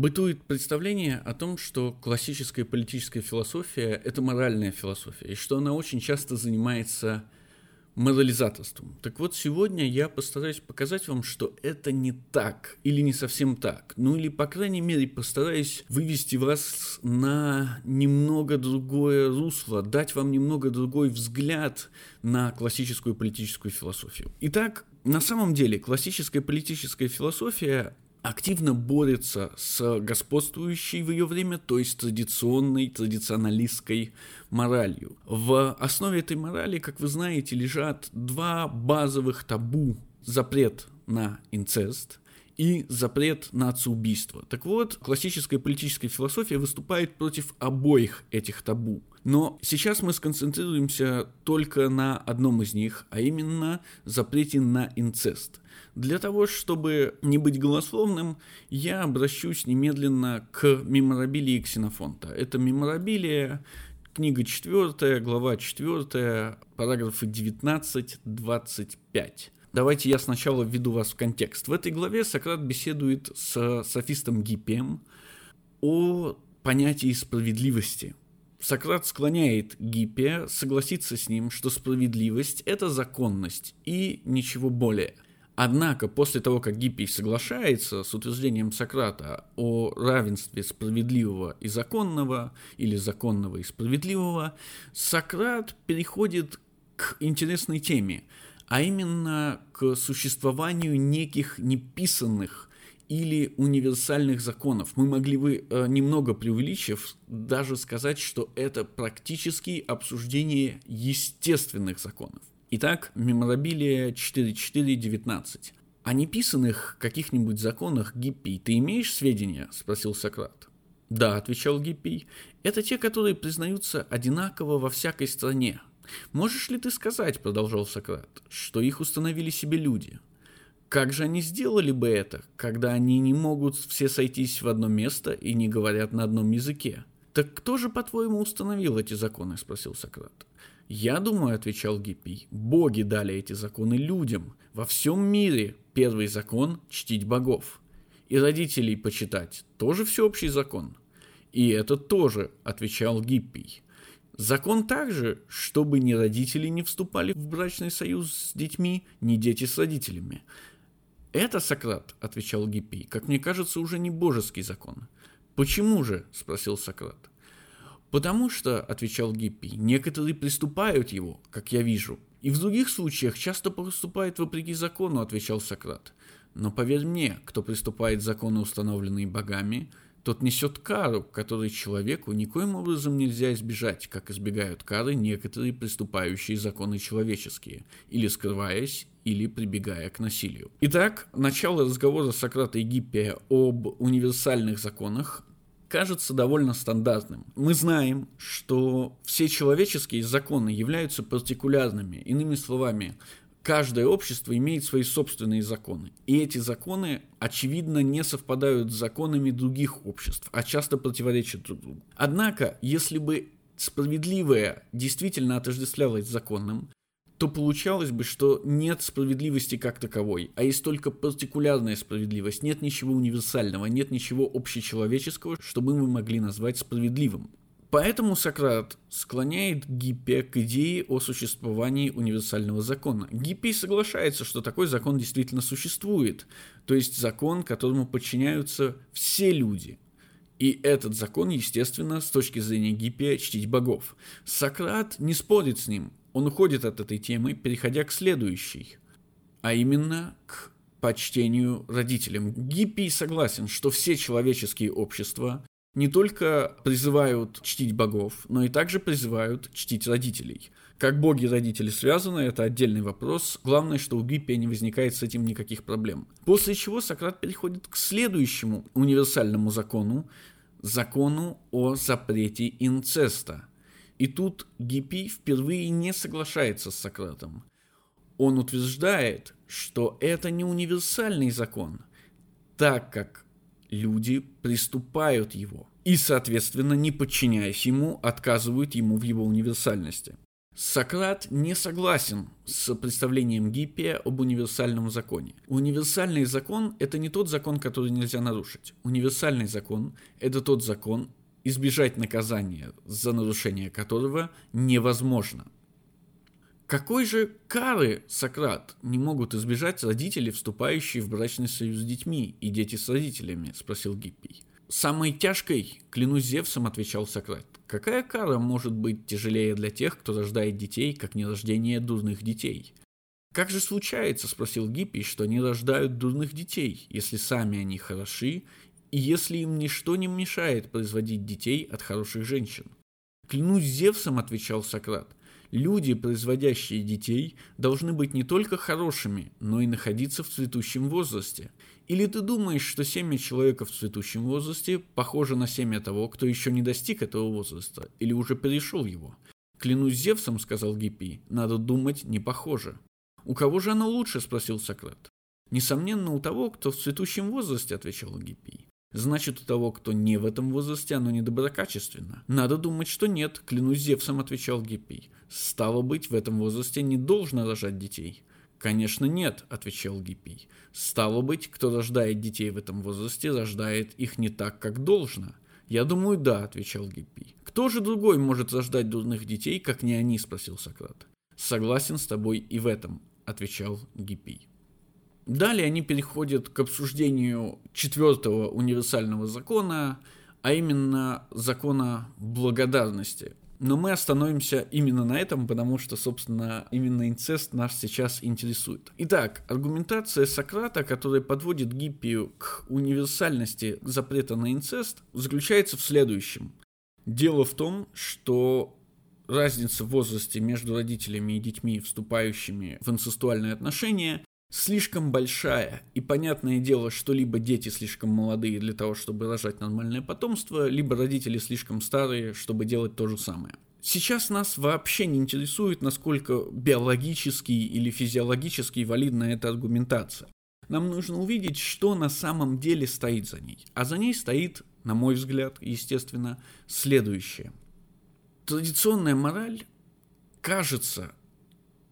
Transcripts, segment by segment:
Бытует представление о том, что классическая политическая философия – это моральная философия, и что она очень часто занимается морализаторством. Так вот, сегодня я постараюсь показать вам, что это не так, или не совсем так. Ну или, по крайней мере, постараюсь вывести вас на немного другое русло, дать вам немного другой взгляд на классическую политическую философию. Итак, на самом деле классическая политическая философия активно борется с господствующей в ее время, то есть традиционной, традиционалистской моралью. В основе этой морали, как вы знаете, лежат два базовых табу. Запрет на инцест и запрет на отцеубийство. Так вот, классическая политическая философия выступает против обоих этих табу. Но сейчас мы сконцентрируемся только на одном из них, а именно запрете на инцест. Для того, чтобы не быть голословным, я обращусь немедленно к меморабилии Ксенофонта. Это меморабилия, книга 4, глава 4, параграфы 19-25. Давайте я сначала введу вас в контекст. В этой главе Сократ беседует с софистом Гиппием о понятии справедливости. Сократ склоняет Гиппия согласиться с ним, что справедливость – это законность и ничего более – Однако, после того, как Гиппий соглашается с утверждением Сократа о равенстве справедливого и законного, или законного и справедливого, Сократ переходит к интересной теме, а именно к существованию неких неписанных или универсальных законов. Мы могли бы, э, немного преувеличив, даже сказать, что это практически обсуждение естественных законов. Итак, меморабилия 4419. О неписанных каких-нибудь законах Гиппий ты имеешь сведения? спросил Сократ. Да, отвечал Гиппий, это те, которые признаются одинаково во всякой стране. Можешь ли ты сказать, продолжал Сократ, что их установили себе люди? Как же они сделали бы это, когда они не могут все сойтись в одно место и не говорят на одном языке? Так кто же, по-твоему, установил эти законы? спросил Сократ. «Я думаю», — отвечал Гиппий, — «боги дали эти законы людям. Во всем мире первый закон — чтить богов. И родителей почитать — тоже всеобщий закон». «И это тоже», — отвечал Гиппий. Закон также, чтобы ни родители не вступали в брачный союз с детьми, ни дети с родителями. «Это, Сократ», — отвечал Гиппий, — «как мне кажется, уже не божеский закон». «Почему же?» — спросил Сократ. «Потому что, — отвечал Гиппи, — некоторые приступают его, как я вижу, и в других случаях часто поступают вопреки закону, — отвечал Сократ. Но поверь мне, кто приступает законы, установленные богами, тот несет кару, которой человеку никоим образом нельзя избежать, как избегают кары некоторые приступающие законы человеческие, или скрываясь, или прибегая к насилию. Итак, начало разговора Сократа и Гиппия об универсальных законах кажется довольно стандартным. Мы знаем, что все человеческие законы являются партикулярными. Иными словами, каждое общество имеет свои собственные законы. И эти законы, очевидно, не совпадают с законами других обществ, а часто противоречат друг другу. Однако, если бы справедливое действительно отождествлялось законным, то получалось бы, что нет справедливости как таковой, а есть только партикулярная справедливость, нет ничего универсального, нет ничего общечеловеческого, чтобы мы могли назвать справедливым. Поэтому Сократ склоняет Гиппия к идее о существовании универсального закона. Гиппий соглашается, что такой закон действительно существует, то есть закон, которому подчиняются все люди. И этот закон, естественно, с точки зрения Гиппия, чтить богов. Сократ не спорит с ним, он уходит от этой темы, переходя к следующей, а именно к почтению родителям. Гиппий согласен, что все человеческие общества не только призывают чтить богов, но и также призывают чтить родителей. Как боги и родители связаны, это отдельный вопрос. Главное, что у Гиппия не возникает с этим никаких проблем. После чего Сократ переходит к следующему универсальному закону, закону о запрете инцеста – и тут Гиппий впервые не соглашается с Сократом. Он утверждает, что это не универсальный закон, так как люди приступают его и, соответственно, не подчиняясь ему, отказывают ему в его универсальности. Сократ не согласен с представлением Гиппия об универсальном законе. Универсальный закон – это не тот закон, который нельзя нарушить. Универсальный закон – это тот закон, избежать наказания за нарушение которого невозможно. Какой же кары, Сократ, не могут избежать родители, вступающие в брачный союз с детьми и дети с родителями? – спросил Гиппий. «Самой тяжкой, клянусь Зевсом», — отвечал Сократ. «Какая кара может быть тяжелее для тех, кто рождает детей, как не рождение дурных детей?» «Как же случается, — спросил Гиппий, — что они рождают дурных детей, если сами они хороши, и если им ничто не мешает производить детей от хороших женщин?» «Клянусь Зевсом, — отвечал Сократ, — люди, производящие детей, должны быть не только хорошими, но и находиться в цветущем возрасте. Или ты думаешь, что семя человека в цветущем возрасте похоже на семя того, кто еще не достиг этого возраста или уже перешел его? Клянусь Зевсом, сказал Гиппий, надо думать не похоже. У кого же оно лучше, спросил Сократ. Несомненно, у того, кто в цветущем возрасте, отвечал Гиппий. Значит, у того, кто не в этом возрасте, оно недоброкачественно. Надо думать, что нет, клянусь Зевсом, отвечал Гиппий. Стало быть, в этом возрасте не должно рожать детей. «Конечно нет», – отвечал Гиппий. «Стало быть, кто рождает детей в этом возрасте, рождает их не так, как должно». «Я думаю, да», – отвечал Гиппий. «Кто же другой может рождать дурных детей, как не они?» – спросил Сократ. «Согласен с тобой и в этом», – отвечал Гиппий. Далее они переходят к обсуждению четвертого универсального закона, а именно закона благодарности. Но мы остановимся именно на этом, потому что, собственно, именно инцест нас сейчас интересует. Итак, аргументация Сократа, которая подводит Гиппию к универсальности запрета на инцест, заключается в следующем. Дело в том, что разница в возрасте между родителями и детьми, вступающими в инцестуальные отношения, слишком большая. И понятное дело, что либо дети слишком молодые для того, чтобы рожать нормальное потомство, либо родители слишком старые, чтобы делать то же самое. Сейчас нас вообще не интересует, насколько биологически или физиологически валидна эта аргументация. Нам нужно увидеть, что на самом деле стоит за ней. А за ней стоит, на мой взгляд, естественно, следующее. Традиционная мораль, кажется,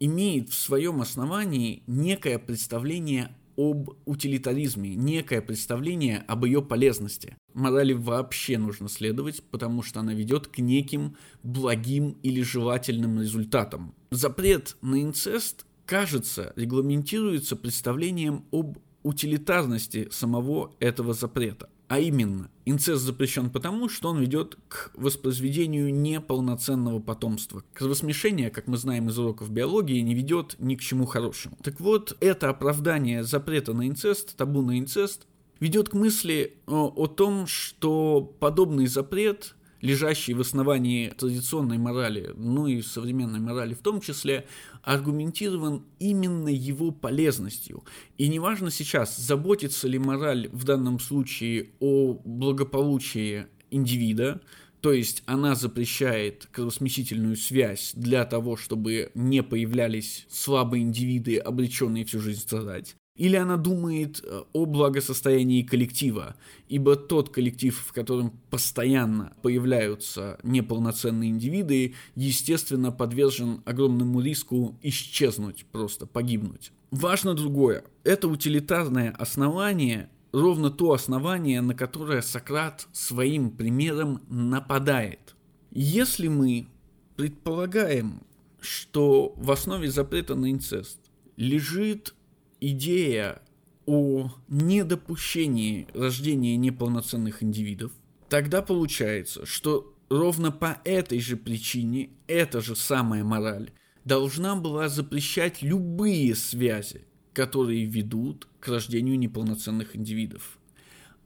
имеет в своем основании некое представление об утилитаризме, некое представление об ее полезности. Морали вообще нужно следовать, потому что она ведет к неким благим или желательным результатам. Запрет на инцест, кажется, регламентируется представлением об утилитарности самого этого запрета. А именно, инцест запрещен потому, что он ведет к воспроизведению неполноценного потомства. Кровосмешение, как мы знаем из уроков биологии, не ведет ни к чему хорошему. Так вот, это оправдание запрета на инцест, табу на инцест, ведет к мысли о, о том, что подобный запрет лежащий в основании традиционной морали, ну и современной морали в том числе, аргументирован именно его полезностью. И неважно сейчас, заботится ли мораль в данном случае о благополучии индивида, то есть она запрещает кровосмесительную связь для того, чтобы не появлялись слабые индивиды, обреченные всю жизнь страдать. Или она думает э, о благосостоянии коллектива, ибо тот коллектив, в котором постоянно появляются неполноценные индивиды, естественно подвержен огромному риску исчезнуть, просто погибнуть. Важно другое. Это утилитарное основание ровно то основание, на которое Сократ своим примером нападает. Если мы предполагаем, что в основе запрета на инцест лежит идея о недопущении рождения неполноценных индивидов, тогда получается, что ровно по этой же причине эта же самая мораль должна была запрещать любые связи, которые ведут к рождению неполноценных индивидов.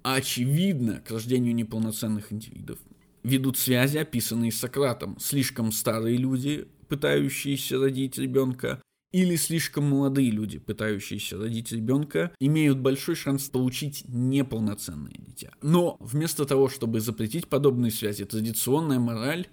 Очевидно, к рождению неполноценных индивидов ведут связи, описанные Сократом. Слишком старые люди, пытающиеся родить ребенка, или слишком молодые люди, пытающиеся родить ребенка, имеют большой шанс получить неполноценное дитя. Но вместо того, чтобы запретить подобные связи, традиционная мораль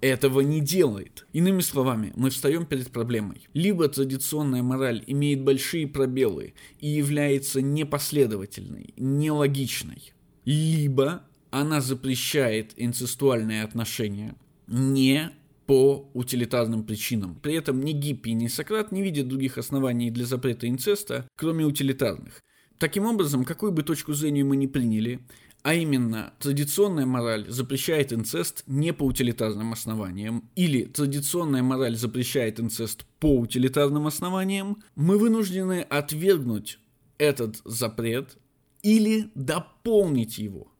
этого не делает. Иными словами, мы встаем перед проблемой. Либо традиционная мораль имеет большие пробелы и является непоследовательной, нелогичной, либо она запрещает инцестуальные отношения не по утилитарным причинам. При этом ни Гиппи, ни Сократ не видят других оснований для запрета инцеста, кроме утилитарных. Таким образом, какую бы точку зрения мы ни приняли, а именно, традиционная мораль запрещает инцест не по утилитарным основаниям, или традиционная мораль запрещает инцест по утилитарным основаниям, мы вынуждены отвергнуть этот запрет или дополнить его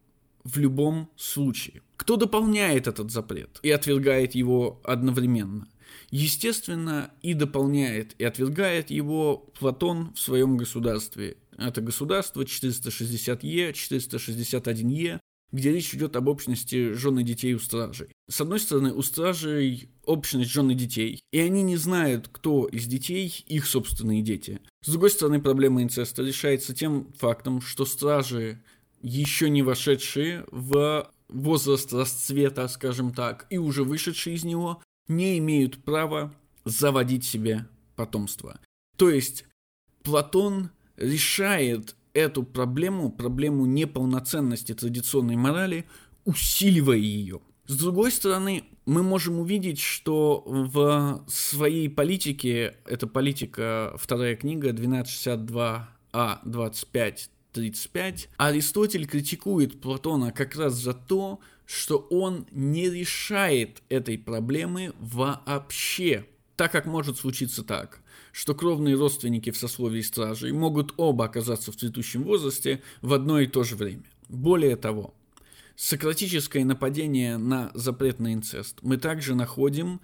в любом случае. Кто дополняет этот запрет и отвергает его одновременно? Естественно, и дополняет, и отвергает его Платон в своем государстве это государство 460Е, 461Е, где речь идет об общности жен и детей у стражей. С одной стороны, у стражей общность жен и детей, и они не знают, кто из детей их собственные дети. С другой стороны, проблема инцеста решается тем фактом, что стражи, еще не вошедшие в возраст расцвета, скажем так, и уже вышедшие из него, не имеют права заводить себе потомство. То есть Платон решает эту проблему, проблему неполноценности традиционной морали, усиливая ее. С другой стороны, мы можем увидеть, что в своей политике, это политика, вторая книга, 1262А, 25 35, Аристотель критикует Платона как раз за то, что он не решает этой проблемы вообще. Так как может случиться так, что кровные родственники в сословии стражей могут оба оказаться в цветущем возрасте в одно и то же время. Более того, сократическое нападение на запрет на инцест мы также находим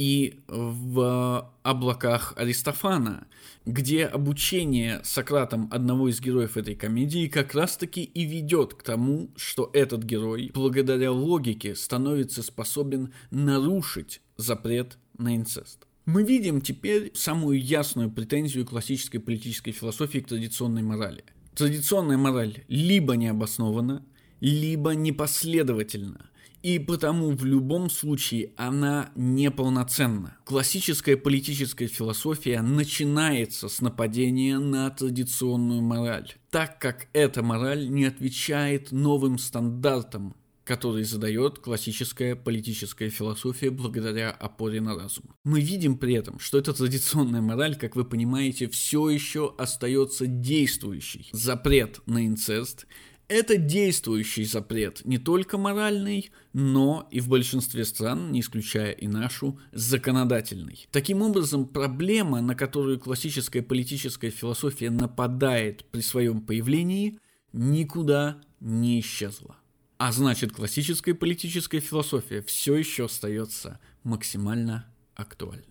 и в облаках Аристофана, где обучение Сократом одного из героев этой комедии как раз-таки и ведет к тому, что этот герой, благодаря логике, становится способен нарушить запрет на инцест. Мы видим теперь самую ясную претензию классической политической философии к традиционной морали. Традиционная мораль либо необоснована, либо непоследовательна, и потому в любом случае она неполноценна. Классическая политическая философия начинается с нападения на традиционную мораль, так как эта мораль не отвечает новым стандартам, который задает классическая политическая философия благодаря опоре на разум. Мы видим при этом, что эта традиционная мораль, как вы понимаете, все еще остается действующей. Запрет на инцест это действующий запрет, не только моральный, но и в большинстве стран, не исключая и нашу, законодательный. Таким образом, проблема, на которую классическая политическая философия нападает при своем появлении, никуда не исчезла. А значит, классическая политическая философия все еще остается максимально актуальной.